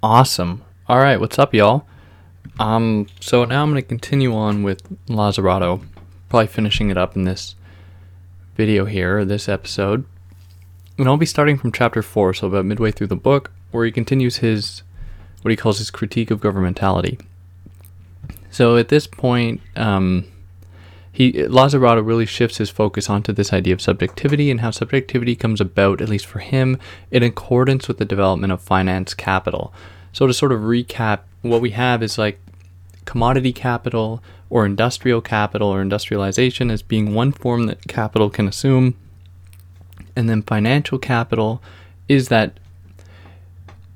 Awesome. All right, what's up, y'all? Um, so now I'm going to continue on with Lazzarato, probably finishing it up in this video here, or this episode. And I'll be starting from chapter 4, so about midway through the book, where he continues his, what he calls his critique of governmentality. So at this point, um, he Lazzarato really shifts his focus onto this idea of subjectivity and how subjectivity comes about, at least for him, in accordance with the development of finance capital. So to sort of recap, what we have is like commodity capital or industrial capital or industrialization as being one form that capital can assume. And then financial capital is that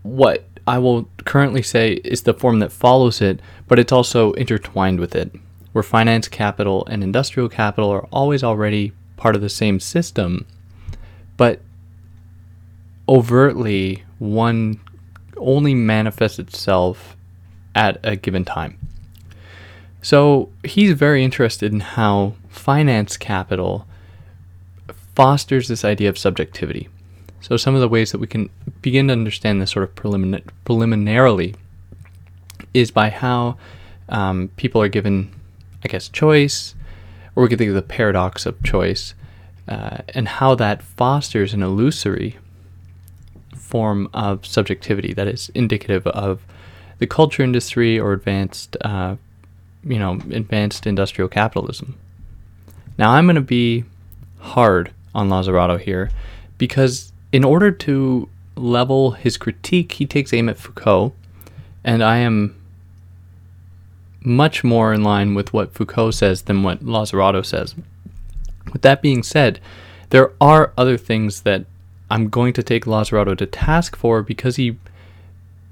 what I will currently say is the form that follows it, but it's also intertwined with it where finance capital and industrial capital are always already part of the same system, but overtly one only manifests itself at a given time. So he's very interested in how finance capital fosters this idea of subjectivity. So some of the ways that we can begin to understand this sort of prelimin- preliminarily is by how um, people are given I guess, choice, or we could think of the paradox of choice, uh, and how that fosters an illusory form of subjectivity that is indicative of the culture industry or advanced, uh, you know, advanced industrial capitalism. Now, I'm going to be hard on Lazzarato here because in order to level his critique, he takes aim at Foucault, and I am much more in line with what Foucault says than what Lazzarato says. With that being said, there are other things that I'm going to take Lazzarato to task for because he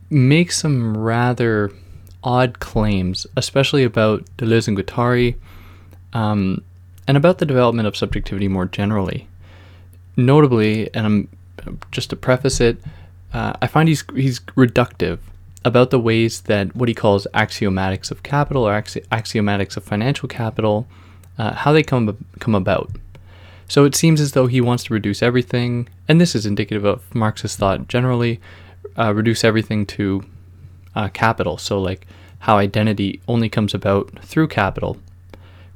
makes some rather odd claims, especially about Deleuze and Guattari, um, and about the development of subjectivity more generally. Notably, and I'm just to preface it, uh, I find he's he's reductive about the ways that what he calls axiomatics of capital or axi- axiomatics of financial capital, uh, how they come come about. So it seems as though he wants to reduce everything, and this is indicative of Marxist thought generally, uh, reduce everything to uh, capital. So like how identity only comes about through capital,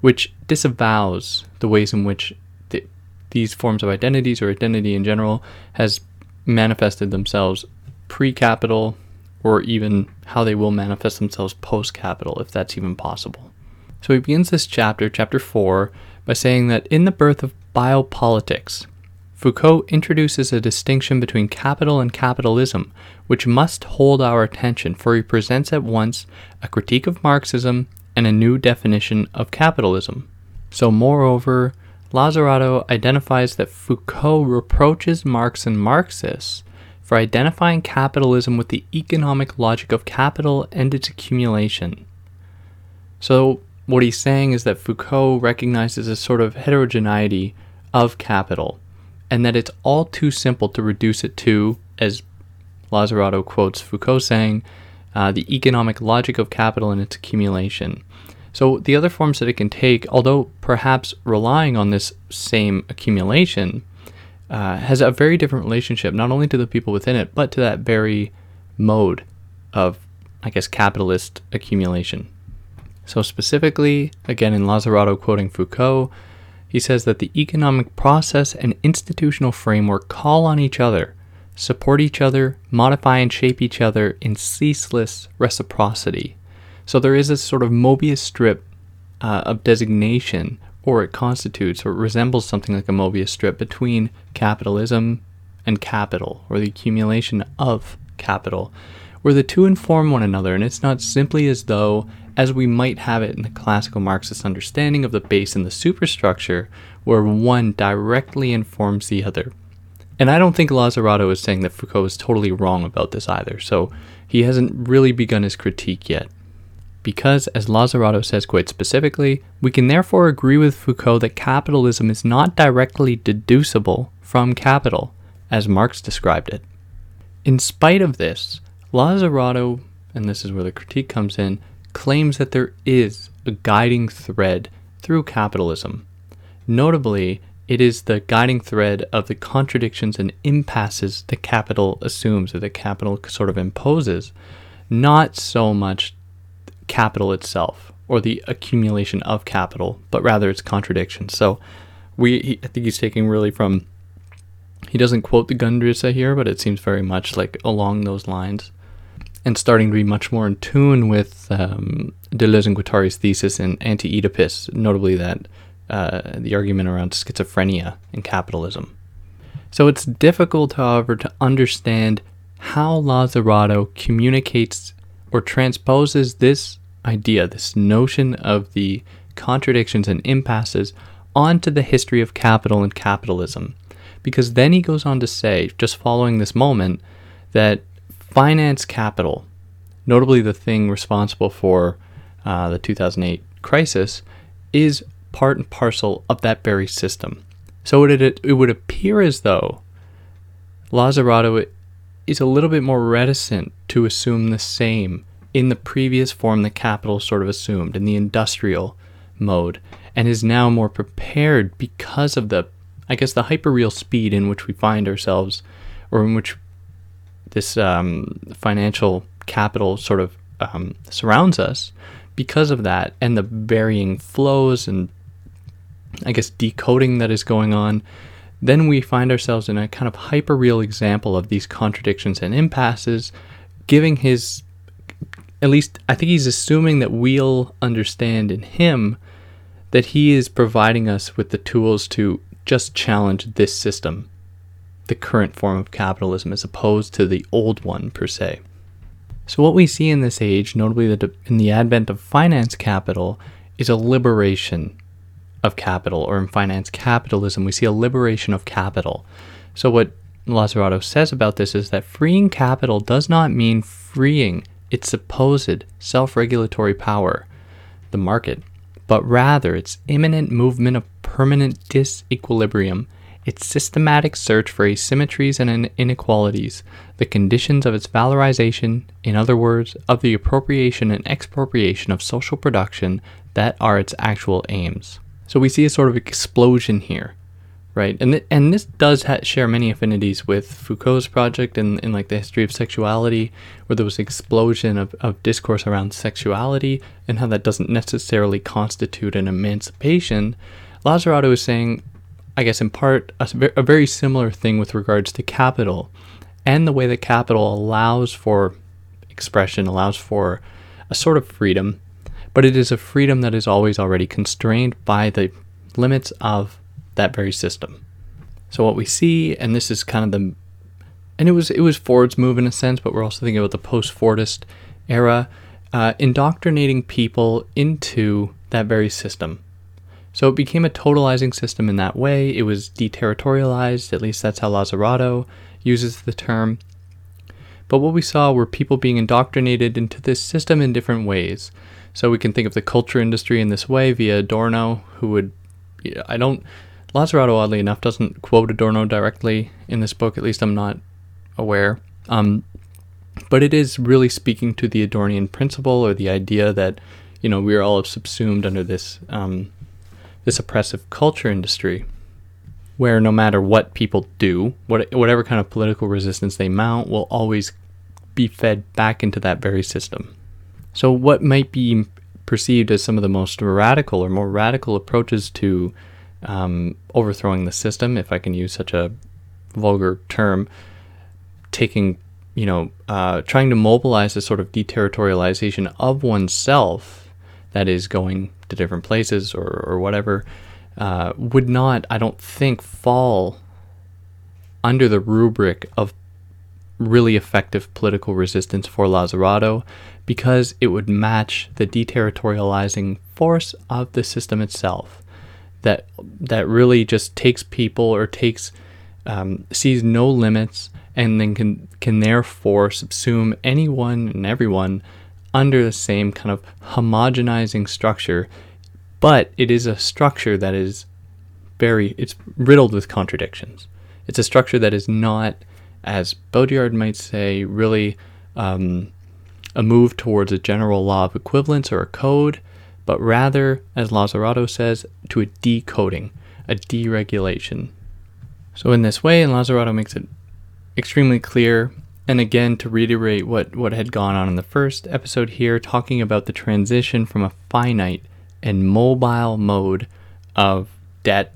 which disavows the ways in which the, these forms of identities or identity in general has manifested themselves pre-capital or even how they will manifest themselves post capital, if that's even possible. So he begins this chapter, chapter 4, by saying that in the birth of biopolitics, Foucault introduces a distinction between capital and capitalism, which must hold our attention, for he presents at once a critique of Marxism and a new definition of capitalism. So, moreover, Lazzarato identifies that Foucault reproaches Marx and Marxists for identifying capitalism with the economic logic of capital and its accumulation. So, what he's saying is that Foucault recognizes a sort of heterogeneity of capital, and that it's all too simple to reduce it to, as Lazzarato quotes Foucault saying, uh, the economic logic of capital and its accumulation. So, the other forms that it can take, although perhaps relying on this same accumulation, uh, has a very different relationship, not only to the people within it, but to that very mode of, I guess, capitalist accumulation. So, specifically, again in Lazzarato quoting Foucault, he says that the economic process and institutional framework call on each other, support each other, modify and shape each other in ceaseless reciprocity. So, there is a sort of Mobius strip uh, of designation or it constitutes or it resembles something like a Mobius strip between capitalism and capital, or the accumulation of capital, where the two inform one another, and it's not simply as though, as we might have it in the classical Marxist understanding of the base and the superstructure, where one directly informs the other. And I don't think Lazzarato is saying that Foucault is totally wrong about this either, so he hasn't really begun his critique yet because, as Lazzarato says quite specifically, we can therefore agree with Foucault that capitalism is not directly deducible from capital, as Marx described it. In spite of this, Lazzarato, and this is where the critique comes in, claims that there is a guiding thread through capitalism. Notably, it is the guiding thread of the contradictions and impasses that capital assumes or that capital sort of imposes, not so much capital itself or the accumulation of capital, but rather its contradictions. So, we he, I think he's taking really from. He doesn't quote the Grundrisse here, but it seems very much like along those lines, and starting to be much more in tune with um, Deleuze and Guattari's thesis in Anti-Oedipus, notably that uh, the argument around schizophrenia and capitalism. So it's difficult, however, to understand how Lazzarato communicates or transposes this idea, this notion of the contradictions and impasses onto the history of capital and capitalism. Because then he goes on to say, just following this moment, that finance capital, notably the thing responsible for uh, the 2008 crisis, is part and parcel of that very system. So it, it, it would appear as though Lazzarato is a little bit more reticent to assume the same in the previous form the capital sort of assumed, in the industrial mode, and is now more prepared because of the, I guess, the hyperreal speed in which we find ourselves, or in which this um, financial capital sort of um, surrounds us. Because of that, and the varying flows and I guess decoding that is going on, then we find ourselves in a kind of hyperreal example of these contradictions and impasses, giving his at least I think he's assuming that we'll understand in him that he is providing us with the tools to just challenge this system, the current form of capitalism, as opposed to the old one per se. So, what we see in this age, notably in the advent of finance capital, is a liberation of capital, or in finance capitalism, we see a liberation of capital. So, what Lazzarato says about this is that freeing capital does not mean freeing its supposed self regulatory power, the market, but rather its immanent movement of permanent disequilibrium, its systematic search for asymmetries and inequalities, the conditions of its valorization, in other words, of the appropriation and expropriation of social production that are its actual aims. So we see a sort of explosion here right? And th- and this does ha- share many affinities with Foucault's project and in, in like the history of sexuality, where there was an explosion of, of discourse around sexuality and how that doesn't necessarily constitute an emancipation. Lazzarato is saying, I guess in part, a, a very similar thing with regards to capital and the way that capital allows for expression, allows for a sort of freedom, but it is a freedom that is always already constrained by the limits of that very system. So what we see, and this is kind of the, and it was it was Ford's move in a sense, but we're also thinking about the post-Fordist era, uh, indoctrinating people into that very system. So it became a totalizing system in that way. It was deterritorialized, at least that's how Lazzarato uses the term. But what we saw were people being indoctrinated into this system in different ways. So we can think of the culture industry in this way via Adorno, who would, I don't, Lazzarato, oddly enough, doesn't quote Adorno directly in this book, at least I'm not aware. Um, but it is really speaking to the Adornian principle or the idea that, you know, we are all subsumed under this, um, this oppressive culture industry where no matter what people do, what, whatever kind of political resistance they mount will always be fed back into that very system. So, what might be perceived as some of the most radical or more radical approaches to um, overthrowing the system, if I can use such a vulgar term, taking, you know, uh, trying to mobilize a sort of deterritorialization of oneself that is going to different places or, or whatever, uh, would not, I don't think, fall under the rubric of really effective political resistance for Lazzarato because it would match the deterritorializing force of the system itself that that really just takes people or takes um, sees no limits and then can can therefore subsume anyone and everyone under the same kind of homogenizing structure. But it is a structure that is very it's riddled with contradictions. It's a structure that is not as baudrillard might say really um, a move towards a general law of equivalence or a code but rather, as Lazzarato says, to a decoding, a deregulation. So, in this way, and Lazzarato makes it extremely clear, and again, to reiterate what, what had gone on in the first episode here, talking about the transition from a finite and mobile mode of debt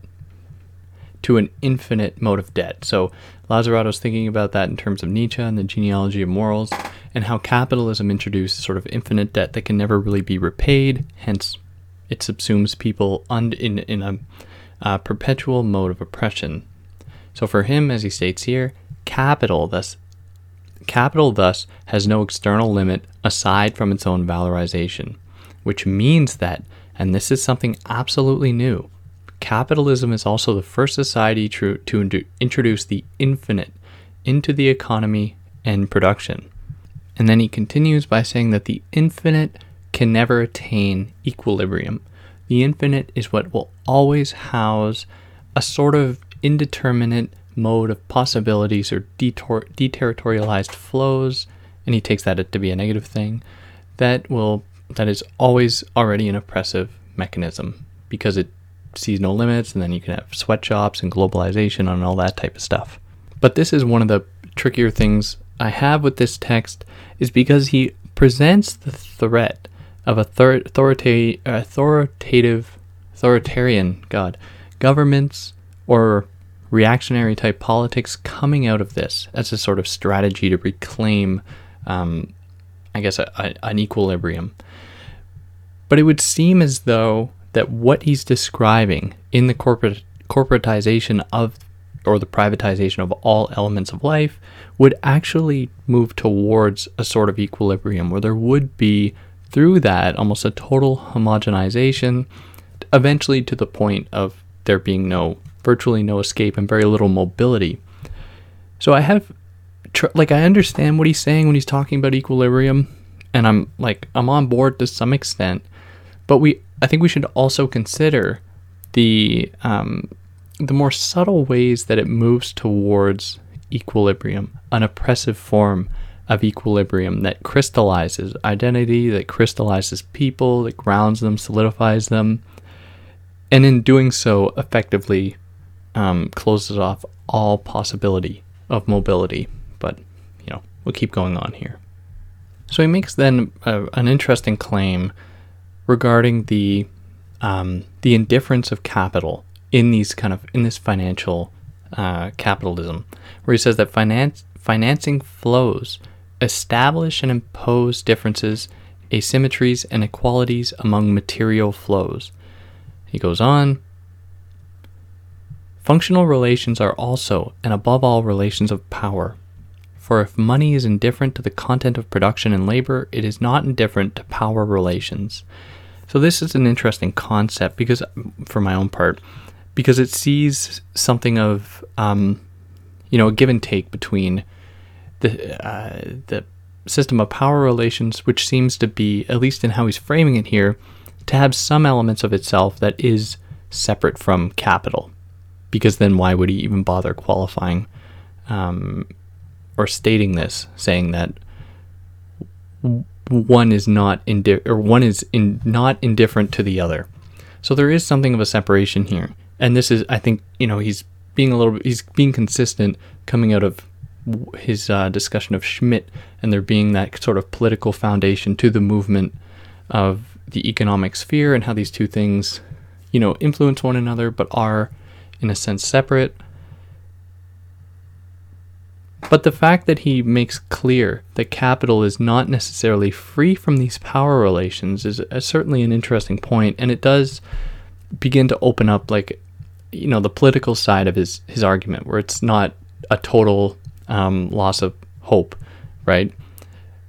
to an infinite mode of debt. So Lazzarato's thinking about that in terms of Nietzsche and the genealogy of morals, and how capitalism introduces sort of infinite debt that can never really be repaid. Hence, it subsumes people un- in in a uh, perpetual mode of oppression. So for him, as he states here, capital thus capital thus has no external limit aside from its own valorization, which means that, and this is something absolutely new capitalism is also the first society to, to introduce the infinite into the economy and production. And then he continues by saying that the infinite can never attain equilibrium. The infinite is what will always house a sort of indeterminate mode of possibilities or deterritorialized flows, and he takes that to be a negative thing, that will that is always already an oppressive mechanism because it sees no limits, and then you can have sweatshops and globalization and all that type of stuff. But this is one of the trickier things I have with this text, is because he presents the threat of authorita- authoritative, authoritarian, God, governments or reactionary type politics coming out of this as a sort of strategy to reclaim, um, I guess, a, a, an equilibrium. But it would seem as though that what he's describing in the corporate corporatization of or the privatization of all elements of life would actually move towards a sort of equilibrium where there would be through that almost a total homogenization eventually to the point of there being no virtually no escape and very little mobility. So i have tr- like i understand what he's saying when he's talking about equilibrium and i'm like i'm on board to some extent but we I think we should also consider the um, the more subtle ways that it moves towards equilibrium, an oppressive form of equilibrium that crystallizes identity, that crystallizes people, that grounds them, solidifies them, and in doing so, effectively um, closes off all possibility of mobility. But you know, we'll keep going on here. So he makes then an interesting claim regarding the um, the indifference of capital in these kind of in this financial uh, capitalism, where he says that finance financing flows establish and impose differences, asymmetries, and inequalities among material flows. He goes on. Functional relations are also, and above all, relations of power. For if money is indifferent to the content of production and labor, it is not indifferent to power relations. So this is an interesting concept because, for my own part, because it sees something of, um, you know, a give and take between the uh, the system of power relations, which seems to be, at least in how he's framing it here, to have some elements of itself that is separate from capital. Because then why would he even bother qualifying um, or stating this, saying that one is not indi- or one is in not indifferent to the other. So there is something of a separation here. And this is I think, you know, he's being a little he's being consistent coming out of his uh, discussion of Schmitt and there being that sort of political foundation to the movement of the economic sphere and how these two things, you know, influence one another but are in a sense separate. But the fact that he makes clear that capital is not necessarily free from these power relations is a, certainly an interesting point, and it does begin to open up, like, you know, the political side of his his argument, where it's not a total um, loss of hope, right?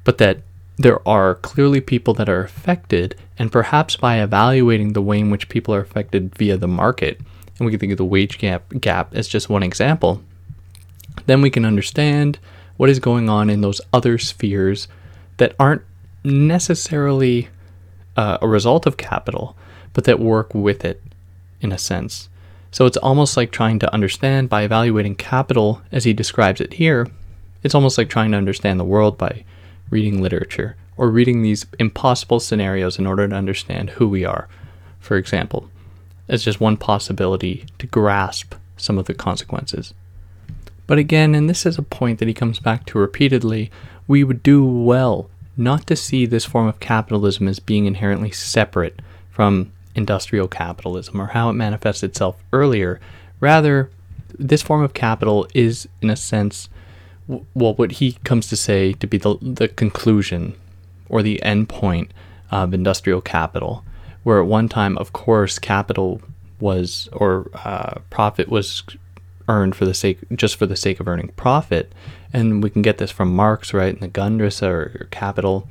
But that there are clearly people that are affected, and perhaps by evaluating the way in which people are affected via the market, and we can think of the wage gap gap as just one example then we can understand what is going on in those other spheres that aren't necessarily uh, a result of capital, but that work with it in a sense. So it's almost like trying to understand by evaluating capital as he describes it here. It's almost like trying to understand the world by reading literature or reading these impossible scenarios in order to understand who we are, for example, as just one possibility to grasp some of the consequences. But again, and this is a point that he comes back to repeatedly, we would do well not to see this form of capitalism as being inherently separate from industrial capitalism or how it manifests itself earlier. Rather, this form of capital is, in a sense, well, what he comes to say to be the, the conclusion or the end point of industrial capital, where at one time, of course, capital was or uh, profit was earned for the sake just for the sake of earning profit, and we can get this from Marx, right, in the Grundrisse or, or Capital,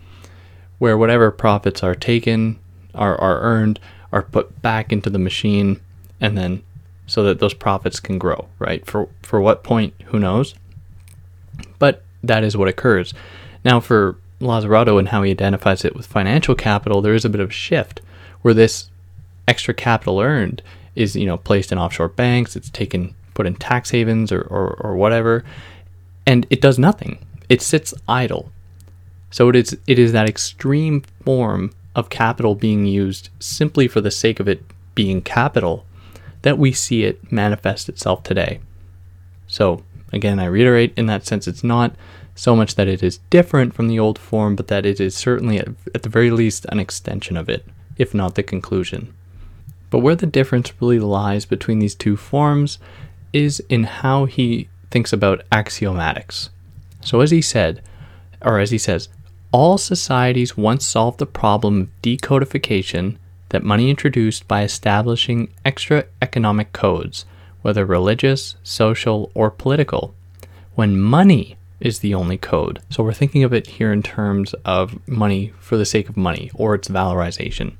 where whatever profits are taken are are earned are put back into the machine, and then so that those profits can grow, right? For for what point, who knows? But that is what occurs. Now, for Lazzarato and how he identifies it with financial capital, there is a bit of a shift where this extra capital earned is, you know, placed in offshore banks, it's taken put in tax havens or, or, or whatever, and it does nothing. It sits idle. So it is it is that extreme form of capital being used simply for the sake of it being capital that we see it manifest itself today. So again, I reiterate in that sense it's not so much that it is different from the old form, but that it is certainly at, at the very least an extension of it, if not the conclusion. But where the difference really lies between these two forms is in how he thinks about axiomatics. So, as he said, or as he says, all societies once solved the problem of decodification that money introduced by establishing extra economic codes, whether religious, social, or political, when money is the only code. So, we're thinking of it here in terms of money for the sake of money or its valorization.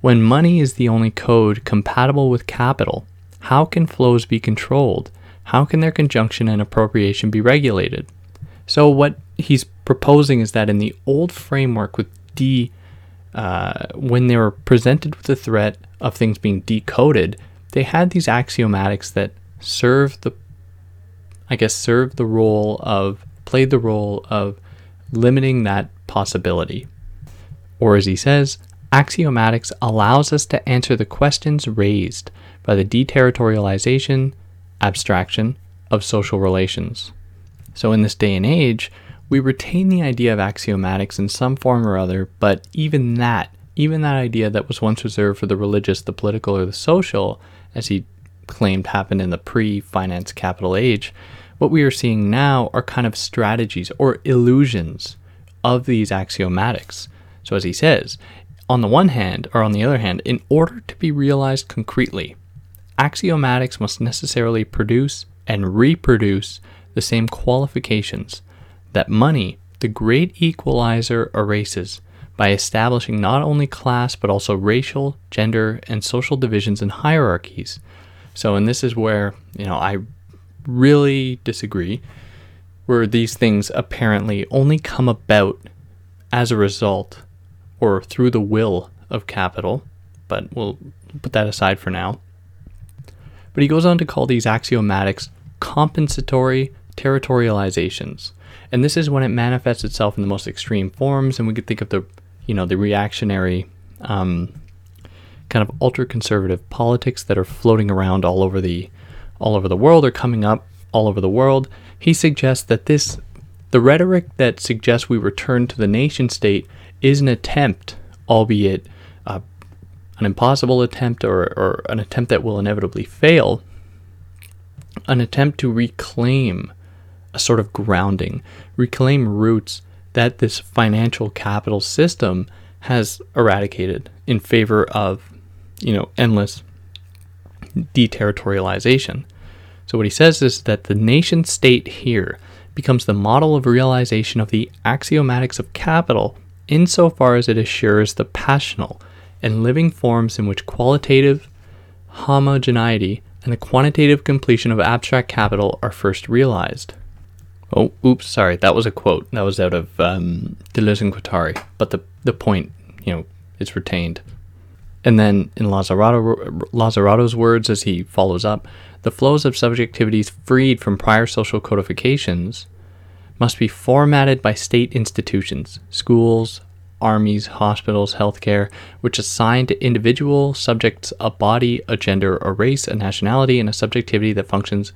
When money is the only code compatible with capital, how can flows be controlled? How can their conjunction and appropriation be regulated? So, what he's proposing is that in the old framework with D, uh, when they were presented with the threat of things being decoded, they had these axiomatics that served the, I guess, served the role of, played the role of limiting that possibility. Or as he says, axiomatics allows us to answer the questions raised by the deterritorialization, abstraction of social relations. So, in this day and age, we retain the idea of axiomatics in some form or other, but even that, even that idea that was once reserved for the religious, the political, or the social, as he claimed happened in the pre finance capital age, what we are seeing now are kind of strategies or illusions of these axiomatics. So, as he says, on the one hand, or on the other hand, in order to be realized concretely, axiomatics must necessarily produce and reproduce the same qualifications that money, the great equalizer, erases by establishing not only class but also racial, gender, and social divisions and hierarchies. So, and this is where, you know, I really disagree, where these things apparently only come about as a result or through the will of capital, but we'll put that aside for now. But he goes on to call these axiomatics compensatory territorializations. And this is when it manifests itself in the most extreme forms, and we could think of the, you know, the reactionary, um, kind of ultra conservative politics that are floating around all over the, all over the world or coming up all over the world. He suggests that this, the rhetoric that suggests we return to the nation state, is an attempt, albeit an impossible attempt or, or an attempt that will inevitably fail, an attempt to reclaim a sort of grounding, reclaim roots that this financial capital system has eradicated in favor of, you know, endless deterritorialization. So what he says is that the nation state here becomes the model of realization of the axiomatics of capital insofar as it assures the passional and living forms in which qualitative homogeneity and the quantitative completion of abstract capital are first realized. Oh, oops, sorry, that was a quote. That was out of um, Deleuze and Guattari, but the, the point, you know, is retained. And then in Lazzarato, Lazzarato's words, as he follows up, the flows of subjectivities freed from prior social codifications must be formatted by state institutions, schools, armies, hospitals, healthcare, which assign to individual subjects a body, a gender, a race, a nationality, and a subjectivity that functions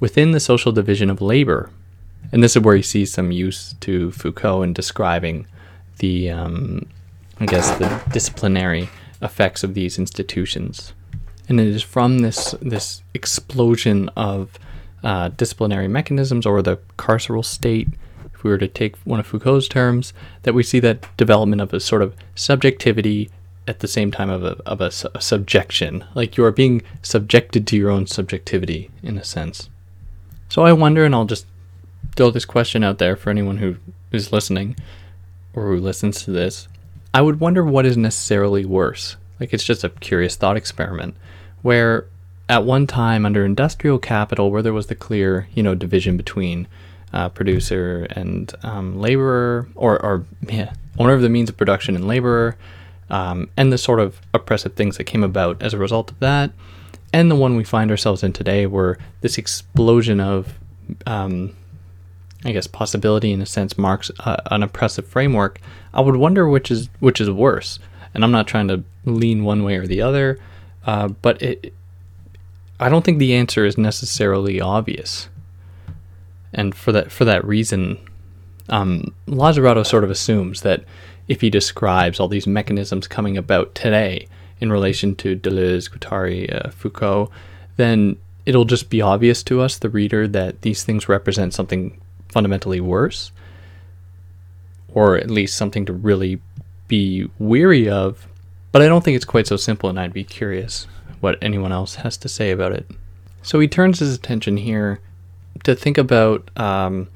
within the social division of labor. And this is where he sees some use to Foucault in describing the, um, I guess, the disciplinary effects of these institutions. And it is from this this explosion of uh, disciplinary mechanisms or the carceral state we were to take one of Foucault's terms, that we see that development of a sort of subjectivity at the same time of a, of a, a subjection. Like you are being subjected to your own subjectivity in a sense. So I wonder, and I'll just throw this question out there for anyone who is listening or who listens to this. I would wonder what is necessarily worse. Like it's just a curious thought experiment where at one time under industrial capital where there was the clear, you know, division between uh, producer and um, laborer, or, or yeah, owner of the means of production and laborer, um, and the sort of oppressive things that came about as a result of that, and the one we find ourselves in today, where this explosion of, um, I guess, possibility in a sense marks uh, an oppressive framework. I would wonder which is which is worse, and I'm not trying to lean one way or the other, uh, but it. I don't think the answer is necessarily obvious and for that for that reason, um, Lazzarato sort of assumes that if he describes all these mechanisms coming about today in relation to Deleuze, Guattari, uh, Foucault, then it'll just be obvious to us, the reader, that these things represent something fundamentally worse, or at least something to really be weary of. But I don't think it's quite so simple, and I'd be curious what anyone else has to say about it. So he turns his attention here to think about, um,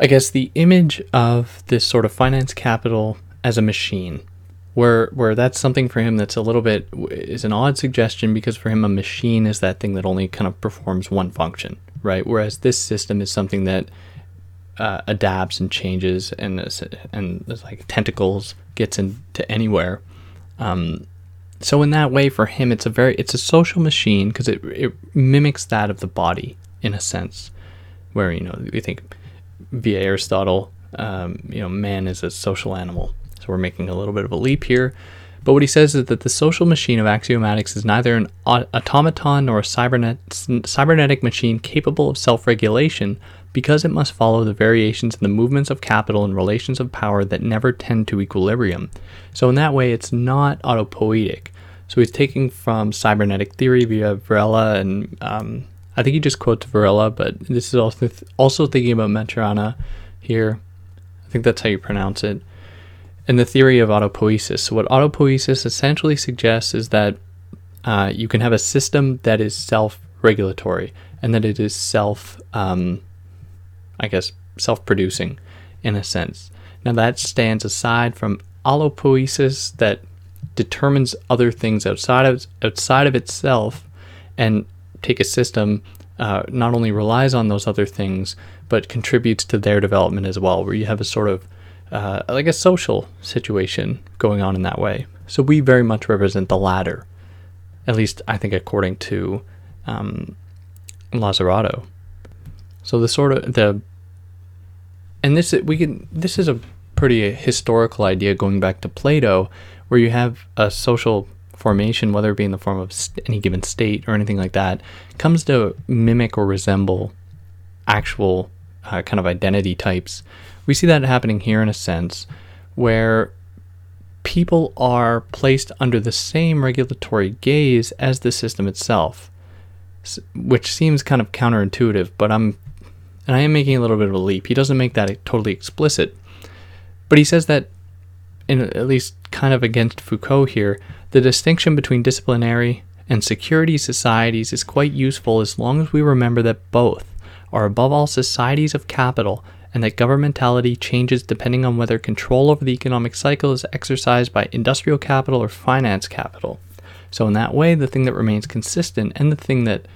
I guess, the image of this sort of finance capital as a machine, where where that's something for him that's a little bit is an odd suggestion because for him a machine is that thing that only kind of performs one function, right? Whereas this system is something that uh, adapts and changes and and like tentacles gets into anywhere. Um, so in that way, for him, it's a very it's a social machine because it it mimics that of the body in a sense, where you know we think via Aristotle, um, you know, man is a social animal. So we're making a little bit of a leap here. But what he says is that the social machine of axiomatics is neither an automaton nor a cybernet, cybernetic machine capable of self regulation because it must follow the variations in the movements of capital and relations of power that never tend to equilibrium. So, in that way, it's not autopoietic. So, he's taking from cybernetic theory via Varela and um, I think he just quotes Varela, but this is also th- also thinking about Maturana here. I think that's how you pronounce it. And the theory of autopoiesis. So what autopoiesis essentially suggests is that uh, you can have a system that is self-regulatory and that it is self, um, I guess, self-producing in a sense. Now that stands aside from allopoiesis that determines other things outside of outside of itself and take a system uh, not only relies on those other things but contributes to their development as well where you have a sort of uh, like a social situation going on in that way. So we very much represent the latter at least i think according to um, so the sort of the and this we can this is a pretty historical idea going back to plato where you have a social formation, whether it be in the form of st- any given state or anything like that, comes to mimic or resemble actual uh, kind of identity types. We see that happening here in a sense where people are placed under the same regulatory gaze as the system itself, which seems kind of counterintuitive, but I'm and I am making a little bit of a leap. He doesn't make that totally explicit, but he says that in at least kind of against Foucault here, the distinction between disciplinary and security societies is quite useful as long as we remember that both are above all societies of capital and that governmentality changes depending on whether control over the economic cycle is exercised by industrial capital or finance capital. So, in that way, the thing that remains consistent and the thing that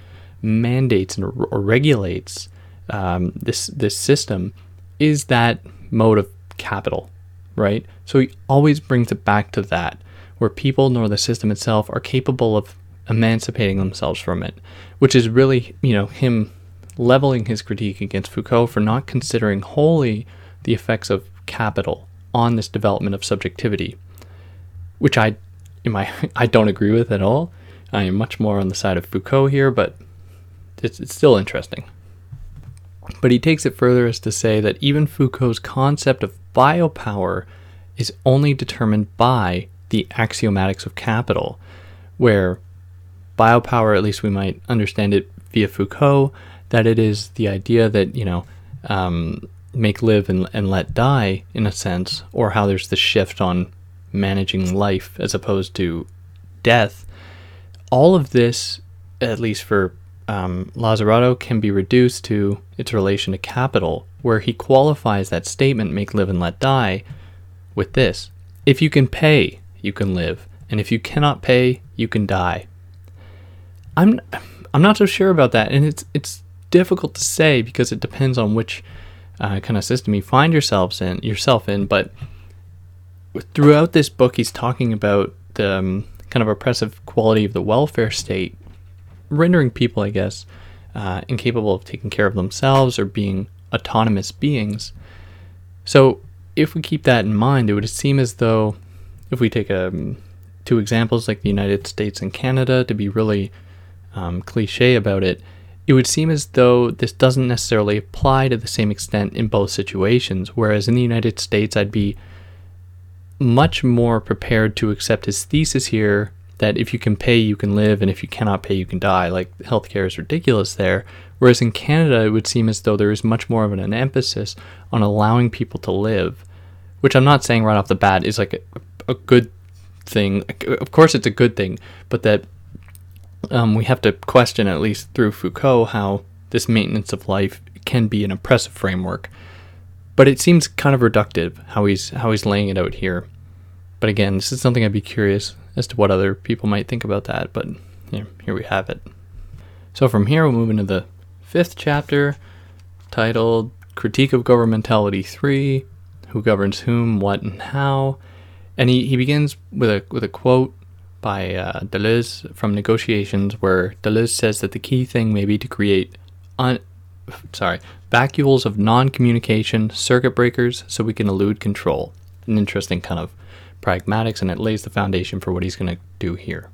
mandates or, regulates um, this this system is that mode of capital, right? So he always brings it back to that where people nor the system itself are capable of emancipating themselves from it, which is really, you know, him leveling his critique against Foucault for not considering wholly the effects of capital on this development of subjectivity, which I, in my, I don't agree with at all. I am much more on the side of Foucault here, but it's, it's still interesting. But he takes it further as to say that even Foucault's concept of biopower is only determined by the axiomatics of capital, where biopower, at least we might understand it via Foucault, that it is the idea that, you know, um, make live and, and let die in a sense, or how there's the shift on managing life as opposed to death. All of this, at least for um, can be reduced to its relation to capital, where he qualifies that statement, make live and let die, with this If you can pay, you can live, and if you cannot pay, you can die. I'm I'm not so sure about that, and it's it's difficult to say because it depends on which uh, kind of system you find yourselves in yourself in. But throughout this book, he's talking about the um, kind of oppressive quality of the welfare state, rendering people, I guess, uh, incapable of taking care of themselves or being autonomous beings. So, if we keep that in mind, it would seem as though if we take um, two examples like the United States and Canada to be really um, cliche about it, it would seem as though this doesn't necessarily apply to the same extent in both situations. Whereas in the United States, I'd be much more prepared to accept his thesis here that if you can pay, you can live, and if you cannot pay, you can die. Like healthcare is ridiculous there. Whereas in Canada, it would seem as though there is much more of an, emphasis on allowing people to live, which I'm not saying right off the bat is like a, a good thing. Of course, it's a good thing, but that um, we have to question, at least through Foucault, how this maintenance of life can be an oppressive framework. But it seems kind of reductive how he's how he's laying it out here. But again, this is something I'd be curious as to what other people might think about that. But yeah, here we have it. So from here, we'll move into the fifth chapter, titled "Critique of Governmentality 3: Who governs whom, what, and how." And he, he begins with a with a quote by uh, Deleuze from Negotiations, where Deleuze says that the key thing may be to create un- sorry vacuoles of non-communication circuit breakers so we can elude control. An interesting kind of pragmatics, and it lays the foundation for what he's going to do here.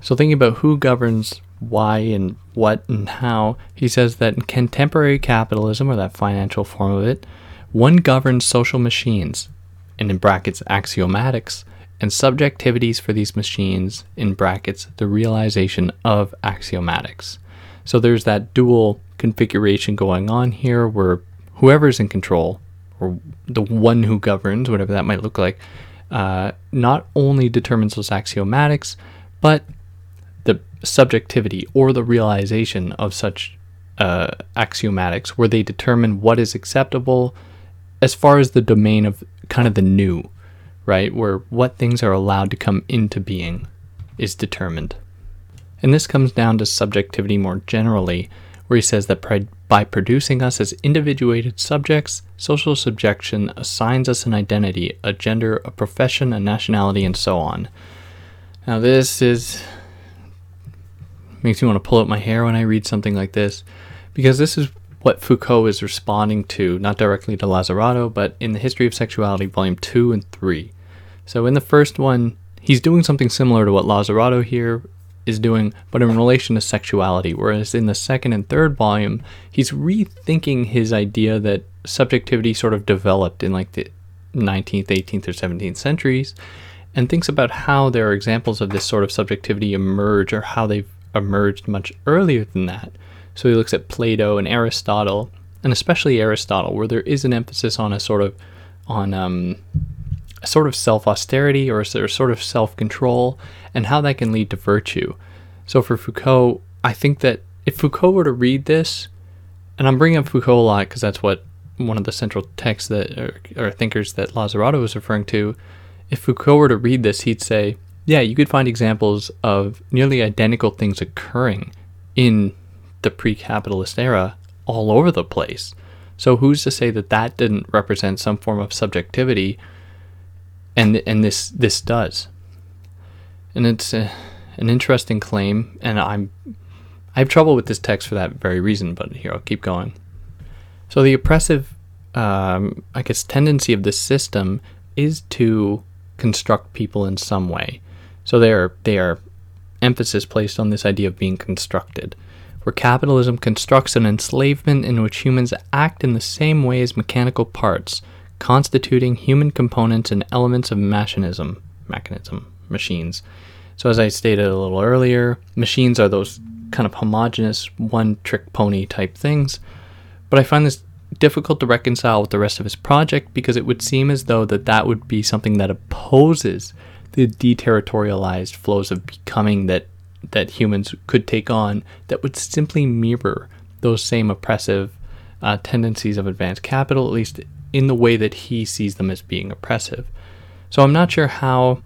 So, thinking about who governs why and what and how, he says that in contemporary capitalism, or that financial form of it, one governs social machines, and in brackets axiomatics, and subjectivities for these machines, in brackets, the realization of axiomatics. So there's that dual configuration going on here where whoever's in control, or the one who governs, whatever that might look like, uh, not only determines those axiomatics, but the subjectivity or the realization of such uh, axiomatics, where they determine what is acceptable as far as the domain of kind of the new right? Where what things are allowed to come into being is determined. And this comes down to subjectivity more generally, where he says that by producing us as individuated subjects, social subjection assigns us an identity, a gender, a profession, a nationality, and so on. Now, this is. makes me want to pull out my hair when I read something like this, because this is what Foucault is responding to, not directly to Lazzarato, but in the History of Sexuality, Volume 2 and 3. So in the first one, he's doing something similar to what Lazzarato here is doing, but in relation to sexuality. Whereas in the second and third volume, he's rethinking his idea that subjectivity sort of developed in like the 19th, 18th, or 17th centuries, and thinks about how there are examples of this sort of subjectivity emerge or how they've emerged much earlier than that. So he looks at Plato and Aristotle, and especially Aristotle, where there is an emphasis on a sort of on um, a sort of self austerity or a sort of self control, and how that can lead to virtue. So for Foucault, I think that if Foucault were to read this, and I'm bringing up Foucault a lot because that's what one of the central texts that or, thinkers that Lazzarato was referring to. If Foucault were to read this, he'd say, "Yeah, you could find examples of nearly identical things occurring in the pre-capitalist era all over the place." So who's to say that that didn't represent some form of subjectivity and and this this does, and it's a, an interesting claim, and I'm I have trouble with this text for that very reason, but here I'll keep going. So the oppressive, um, I guess, tendency of this system is to construct people in some way. So they are they are emphasis placed on this idea of being constructed, where capitalism constructs an enslavement in which humans act in the same way as mechanical parts, constituting human components and elements of mechanism, mechanism, machines. So as I stated a little earlier, machines are those kind of homogenous one trick pony type things. But I find this difficult to reconcile with the rest of his project because it would seem as though that that would be something that opposes the deterritorialized flows of becoming that that humans could take on that would simply mirror those same oppressive uh, tendencies of advanced capital, at least in the way that he sees them as being oppressive. So I'm not sure how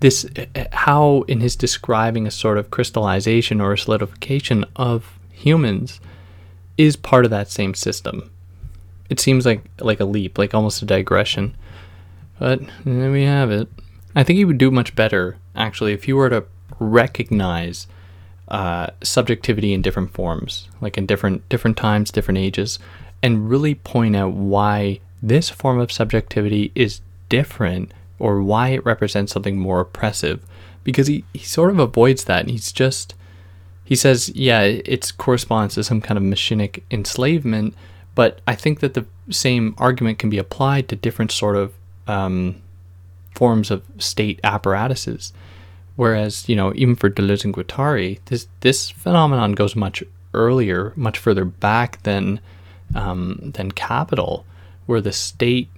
this, how in his describing a sort of crystallization or a solidification of humans, is part of that same system. It seems like like a leap, like almost a digression. But there we have it. I think he would do much better, actually, if you were to recognize uh, subjectivity in different forms, like in different different times, different ages, and really point out why this form of subjectivity is different or why it represents something more oppressive. Because he, he sort of avoids that and he's just he says, yeah, it corresponds to some kind of machinic enslavement, but I think that the same argument can be applied to different sort of um, forms of state apparatuses. Whereas, you know, even for Deleuze and Guattari, this this phenomenon goes much earlier, much further back than um, than capital, where the state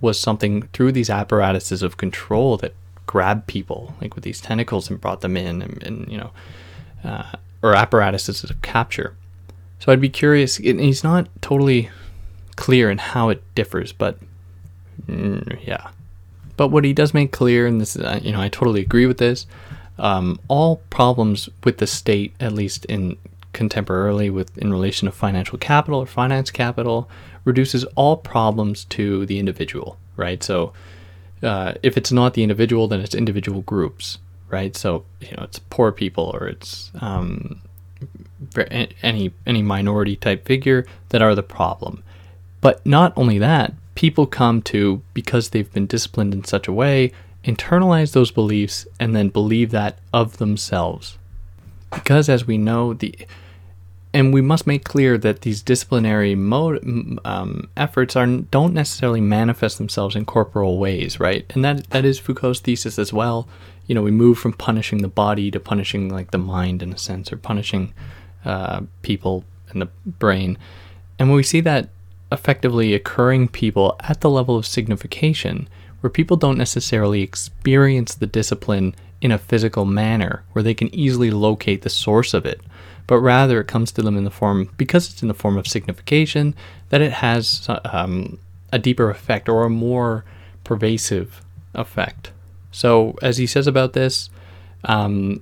was something through these apparatuses of control that grabbed people, like with these tentacles, and brought them in, and, and you know, uh, or apparatuses of capture. So I'd be curious. He's not totally clear in how it differs, but mm, yeah. But what he does make clear, and this is, you know, I totally agree with this. Um, all problems with the state, at least in contemporarily, with in relation to financial capital or finance capital, reduces all problems to the individual, right? So, uh, if it's not the individual, then it's individual groups, right? So, you know, it's poor people or it's um, any any minority type figure that are the problem. But not only that, people come to, because they've been disciplined in such a way, internalize those beliefs and then believe that of themselves. Because, as we know, the and we must make clear that these disciplinary mode, um, efforts are don't necessarily manifest themselves in corporal ways, right? And that that is Foucault's thesis as well. You know, we move from punishing the body to punishing like the mind in a sense, or punishing uh, people and the brain. And when we see that effectively occurring people at the level of signification, where people don't necessarily experience the discipline in a physical manner, where they can easily locate the source of it, but rather it comes to them in the form, because it's in the form of signification, that it has um, a deeper effect or a more pervasive effect. So, as he says about this, um,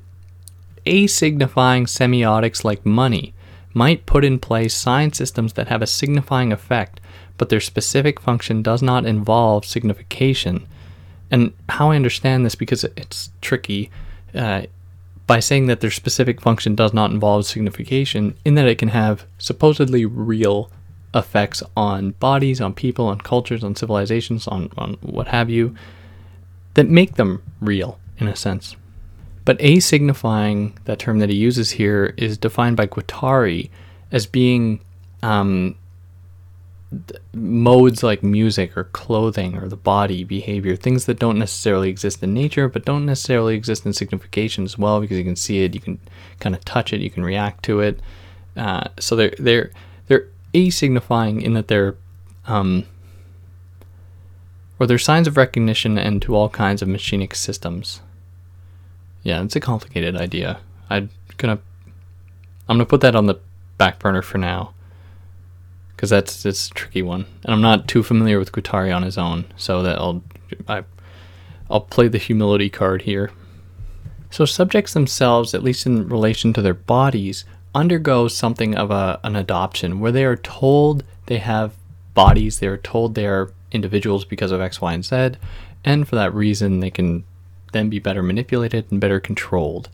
asignifying semiotics like money might put in place sign systems that have a signifying effect, but their specific function does not involve signification. And how I understand this, because it's tricky, uh, by saying that their specific function does not involve signification, in that it can have supposedly real effects on bodies, on people, on cultures, on civilizations, on, on what have you, that make them real in a sense. But asignifying, that term that he uses here, is defined by Guattari as being um, modes like music or clothing or the body, behavior, things that don't necessarily exist in nature, but don't necessarily exist in signification as well, because you can see it, you can kind of touch it, you can react to it. Uh, so they're they're they're asignifying in that they're um, or they're signs of recognition and to all kinds of machinic systems. Yeah, it's a complicated idea. I'm gonna I'm gonna put that on the back burner for now because that's it's a tricky one, and I'm not too familiar with Guattari on his own, so that I'll I, I'll play the humility card here. So subjects themselves, at least in relation to their bodies, undergo something of a, an adoption where they are told they have bodies, they are told they are individuals because of X, Y, and Z, and for that reason they can then be better manipulated and better controlled.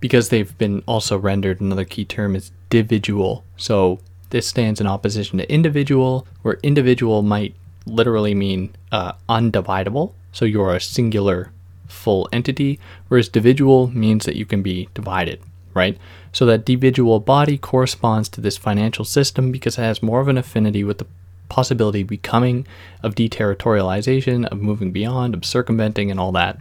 because they've been also rendered another key term is dividual. So this stands in opposition to individual, where individual might literally mean uh, undividable. So you're a singular full entity, whereas dividual means that you can be divided, right? So that dividual body corresponds to this financial system because it has more of an affinity with the possibility of becoming, of deterritorialization, of moving beyond, of circumventing, and all that.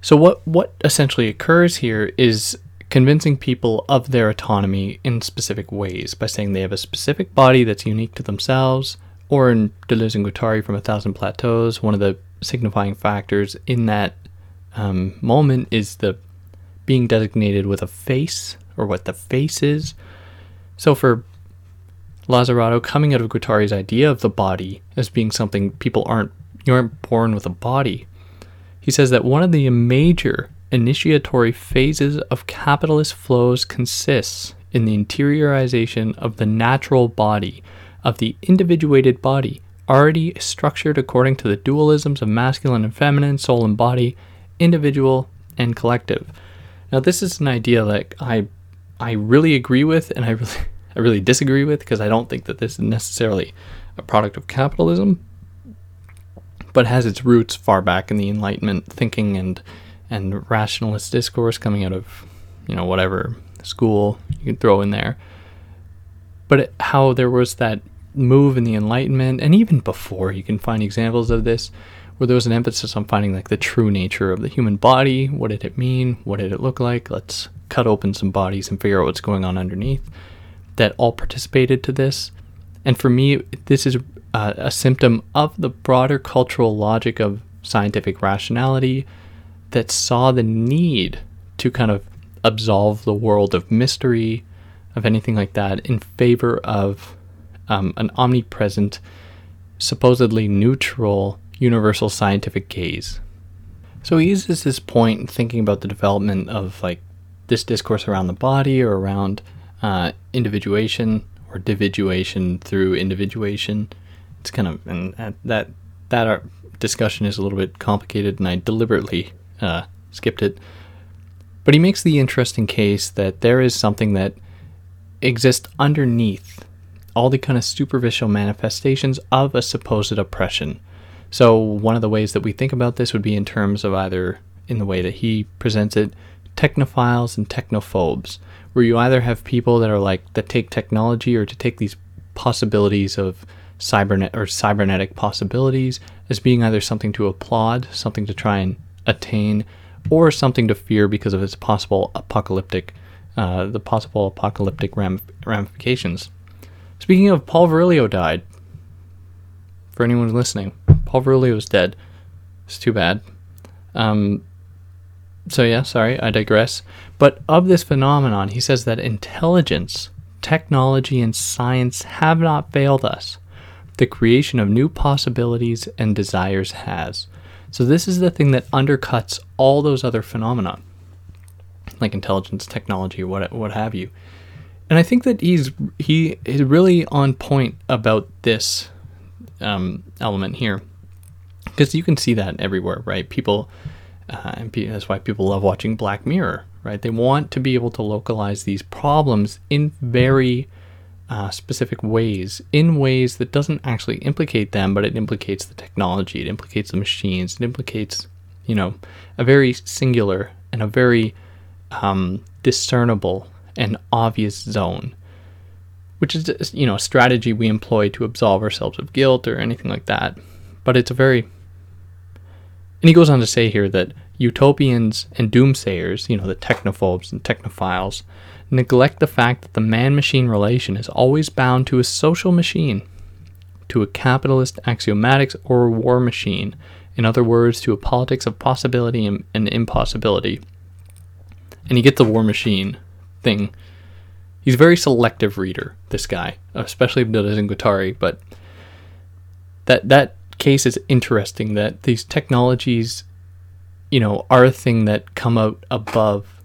So what what essentially occurs here is convincing people of their autonomy in specific ways by saying they have a specific body that's unique to themselves, or in Deleuze and Guattari from A Thousand Plateaus, one of the signifying factors in that um, moment is the being designated with a face or what the face is. So for Lazzarato, coming out of Guattari's idea of the body as being something people aren't you aren't born with a body. He says that one of the major initiatory phases of capitalist flows consists in the interiorization of the natural body, of the individuated body, already structured according to the dualisms of masculine and feminine, soul and body, individual and collective. Now, this is an idea that I, I really agree with, and I really, I really disagree with because I don't think that this is necessarily a product of capitalism, but has its roots far back in the Enlightenment thinking and and rationalist discourse coming out of, you know, whatever school you can throw in there. But it, how there was that move in the Enlightenment, and even before, you can find examples of this, where there was an emphasis on finding like the true nature of the human body. What did it mean? What did it look like? Let's cut open some bodies and figure out what's going on underneath. That all participated to this. And for me, this is uh, a symptom of the broader cultural logic of scientific rationality that saw the need to kind of absolve the world of mystery, of anything like that, in favor of um, an omnipresent, supposedly neutral, universal scientific gaze. So he uses this point in thinking about the development of like this discourse around the body or around uh, individuation or dividuation through individuation. It's kind of and that that discussion is a little bit complicated, and I deliberately uh, skipped it. But he makes the interesting case that there is something that exists underneath all the kind of superficial manifestations of a supposed oppression. So, one of the ways that we think about this would be in terms of either, in the way that he presents it, technophiles and technophobes, where you either have people that are like, that take technology or to take these possibilities of cybernet or cybernetic possibilities as being either something to applaud, something to try and attain, or something to fear because of its possible apocalyptic, uh, the possible apocalyptic ram- ramifications. Speaking of, Paul Virilio died. For anyone listening, Paul Virilio is dead. It's too bad. Um, so yeah, sorry, I digress. But of this phenomenon, he says that intelligence, technology, and science have not failed us. The creation of new possibilities and desires has. So this is the thing that undercuts all those other phenomena, like intelligence, technology, what what have you. And I think that he's he is really on point about this um, element here, because you can see that everywhere, right? People, uh, and that's why people love watching Black Mirror, right? They want to be able to localize these problems in very uh, specific ways in ways that doesn't actually implicate them, but it implicates the technology, it implicates the machines, it implicates, you know, a very singular and a very um, discernible and obvious zone, which is, you know, a strategy we employ to absolve ourselves of guilt or anything like that. But it's a very. And he goes on to say here that utopians and doomsayers, you know, the technophobes and technophiles, neglect the fact that the man machine relation is always bound to a social machine, to a capitalist axiomatics or war machine, in other words, to a politics of possibility and, impossibility. And you get the war machine thing. He's a very selective reader, this guy, especially of Deleuze and Guattari, but that that case is interesting that these technologies, you know, are a thing that come out above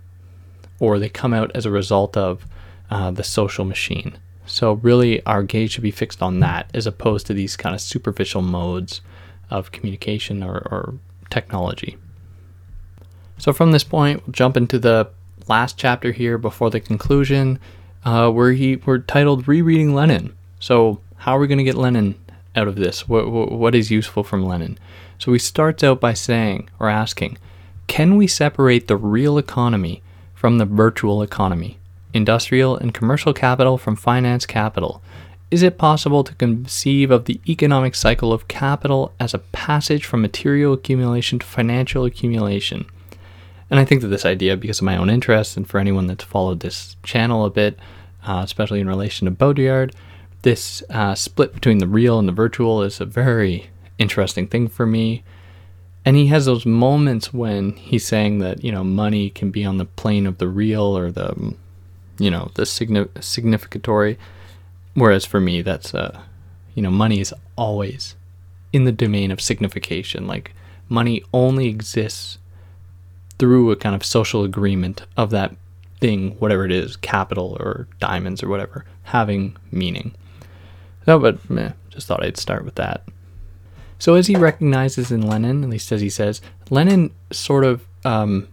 or they come out as a result of uh, the social machine. So, really, our gaze should be fixed on that as opposed to these kind of superficial modes of communication or, or technology. So, from this point, we'll jump into the last chapter here before the conclusion, uh, where he we're titled "Rereading Lenin." So, how are we going to get Lenin out of this? What, what what is useful from Lenin? So he starts out by saying or asking, can we separate the real economy from the virtual economy, industrial and commercial capital from finance capital? Is it possible to conceive of the economic cycle of capital as a passage from material accumulation to financial accumulation? And I think that this idea, because of my own interest, and for anyone that's followed this channel a bit, uh, especially in relation to Baudrillard, this uh, split between the real and the virtual is a very interesting thing for me. And he has those moments when he's saying that, you know, money can be on the plane of the real or the, you know, the signi- significatory. Whereas for me, that's, uh, you know, money is always in the domain of signification. Like, money only exists through a kind of social agreement of that thing, whatever it is, capital or diamonds or whatever, having meaning. No, but meh, just thought I'd start with that. So, as he recognizes in Lenin, at least as he says, Lenin sort of um,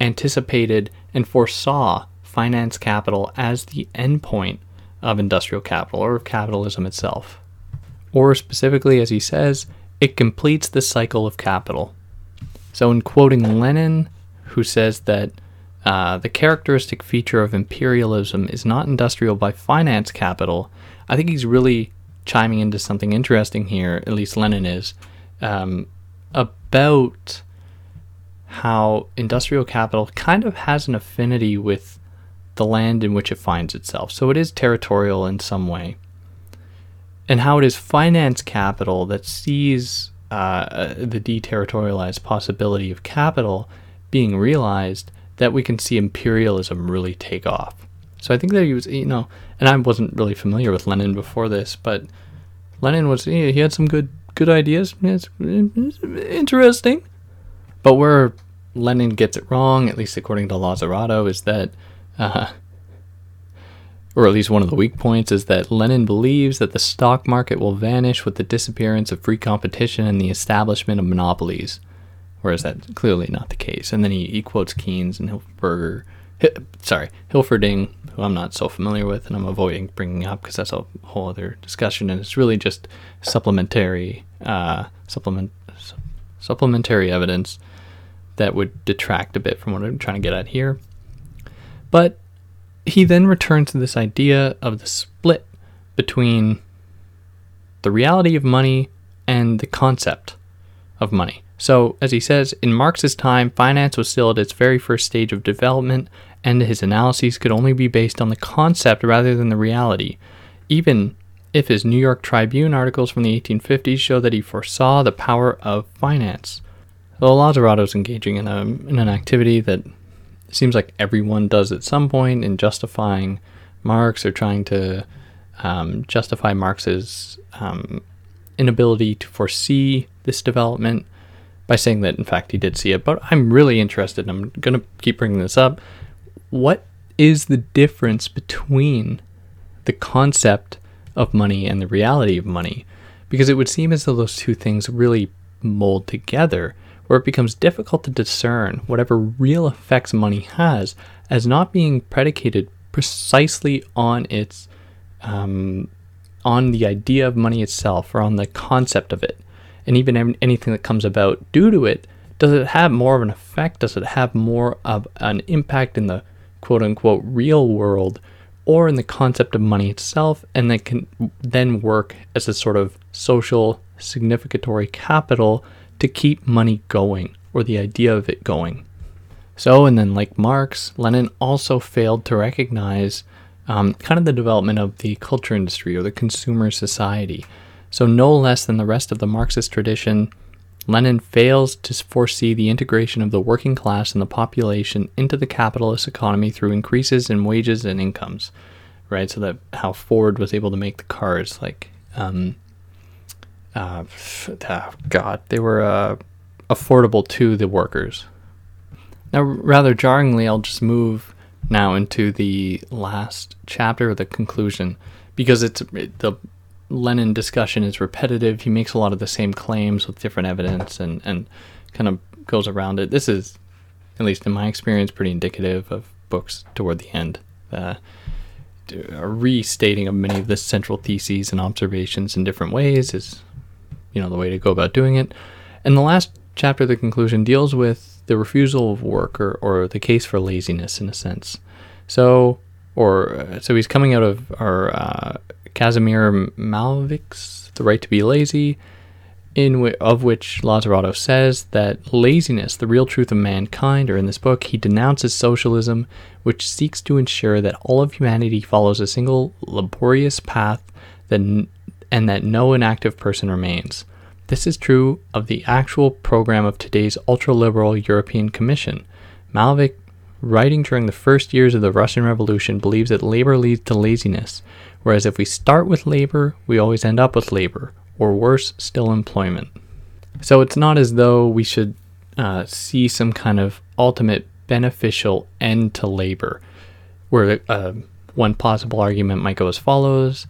anticipated and foresaw finance capital as the endpoint of industrial capital or of capitalism itself. Or specifically, as he says, it completes the cycle of capital. So, in quoting Lenin, who says that uh, the characteristic feature of imperialism is not industrial by finance capital, I think he's really chiming into something interesting here, at least Lenin is, um, about how industrial capital kind of has an affinity with the land in which it finds itself. So it is territorial in some way. And how it is finance capital that sees uh, the deterritorialized possibility of capital being realized that we can see imperialism really take off. So I think that he was, you know, and I wasn't really familiar with Lenin before this, but Lenin was he had some good good ideas. It's, interesting, but where Lenin gets it wrong, at least according to Lazzarato, is that, uh, or at least one of the weak points, is that Lenin believes that the stock market will vanish with the disappearance of free competition and the establishment of monopolies, whereas that's clearly not the case. And then he, he quotes Keynes and Sorry, Hilferding, who I'm not so familiar with and I'm avoiding bringing up because that's a whole other discussion, and it's really just supplementary uh, supplement su- supplementary evidence that would detract a bit from what I'm trying to get at here. But he then returns to this idea of the split between the reality of money and the concept of money. So, as he says, in Marx's time, finance was still at its very first stage of development, and his analyses could only be based on the concept rather than the reality, even if his New York Tribune articles from the 1850s show that he foresaw the power of finance. So, Lazzarato is engaging in, a, in an activity that seems like everyone does at some point in justifying Marx or trying to um, justify Marx's um, inability to foresee this development by saying that, in fact, he did see it. But I'm really interested, I'm going to keep bringing this up. What is the difference between the concept of money and the reality of money? Because it would seem as though those two things really mold together, where it becomes difficult to discern whatever real effects money has as not being predicated precisely on its um, on the idea of money itself or on the concept of it and even anything that comes about due to it, does it have more of an effect? Does it have more of an impact in the quote unquote real world or in the concept of money itself? And that can then work as a sort of social significatory capital to keep money going or the idea of it going. So, and then like Marx, Lenin also failed to recognize um, kind of the development of the culture industry or the consumer society. So, no less than the rest of the Marxist tradition, Lenin fails to foresee the integration of the working class and the population into the capitalist economy through increases in wages and incomes, right? So that how Ford was able to make the cars, like, um, uh, oh God, they were uh, affordable to the workers. Now, rather jarringly, I'll just move now into the last chapter, the conclusion, because it's it, the Lenin discussion is repetitive. He makes a lot of the same claims with different evidence and, and kind of goes around it. This is at least in my experience, pretty indicative of books toward the end. Uh, a restating of many of the central theses and observations in different ways is, you know, the way to go about doing it. And the last chapter, the conclusion, deals with the refusal of work or, or the case for laziness in a sense. So, or uh, so he's coming out of our uh, Kazimir Malevich's The Right to Be Lazy, in w- of which Lazzarato says that laziness, the real truth of mankind, or in this book, he denounces socialism, which seeks to ensure that all of humanity follows a single laborious path that n- and that no inactive person remains. This is true of the actual program of today's ultra liberal European Commission. Malevich, writing during the first years of the Russian Revolution, believes that labor leads to laziness, whereas if we start with labor, we always end up with labor, or worse, still employment. So it's not as though we should uh, see some kind of ultimate beneficial end to labor, where uh, one possible argument might go as follows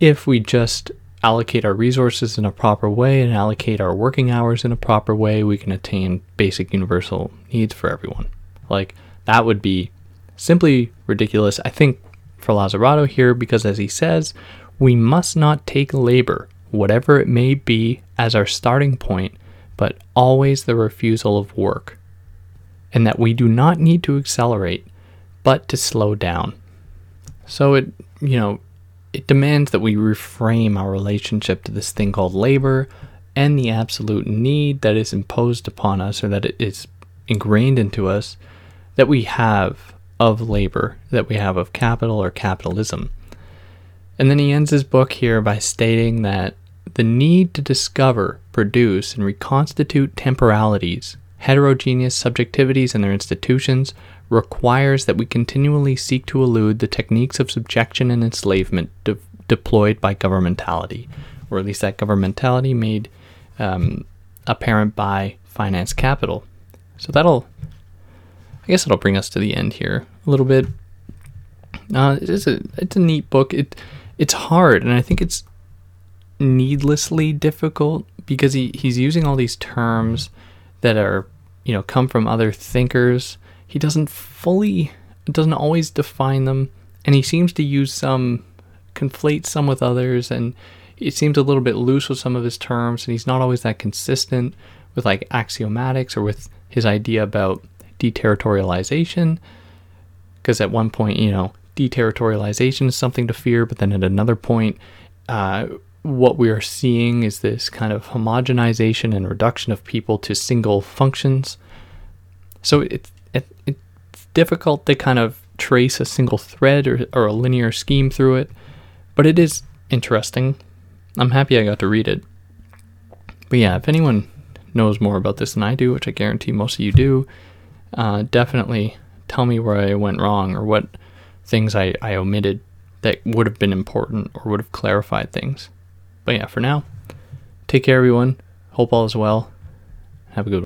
if we just allocate our resources in a proper way and allocate our working hours in a proper way, we can attain basic universal needs for everyone. Like, that would be simply ridiculous, I think, for Lazzarato here, because as he says, we must not take labor, whatever it may be, as our starting point, but always the refusal of work. And that we do not need to accelerate, but to slow down. So it, you know, it demands that we reframe our relationship to this thing called labor and the absolute need that is imposed upon us or that it is ingrained into us that we have of labor, that we have of capital or capitalism. And then he ends his book here by stating that the need to discover, produce, and reconstitute temporalities, heterogeneous subjectivities, and their institutions requires that we continually seek to elude the techniques of subjection and enslavement de- deployed by governmentality, or at least that governmentality made um, apparent by finance capital. So that'll, I guess, it'll bring us to the end here a little bit. Uh, it's a it's a neat book. It it's hard, and I think it's needlessly difficult because he, he's using all these terms that are you know come from other thinkers he doesn't fully doesn't always define them and he seems to use some conflate some with others and it seems a little bit loose with some of his terms and he's not always that consistent with like axiomatics or with his idea about deterritorialization because at one point you know deterritorialization is something to fear but then at another point uh, what we are seeing is this kind of homogenization and reduction of people to single functions so it's it, it's difficult to kind of trace a single thread or, or a linear scheme through it, but it is interesting. I'm happy I got to read it. But yeah, if anyone knows more about this than I do, which I guarantee most of you do, uh, definitely tell me where I went wrong or what things I, I omitted that would have been important or would have clarified things. But yeah, for now, take care, everyone. Hope all is well. Have a good one.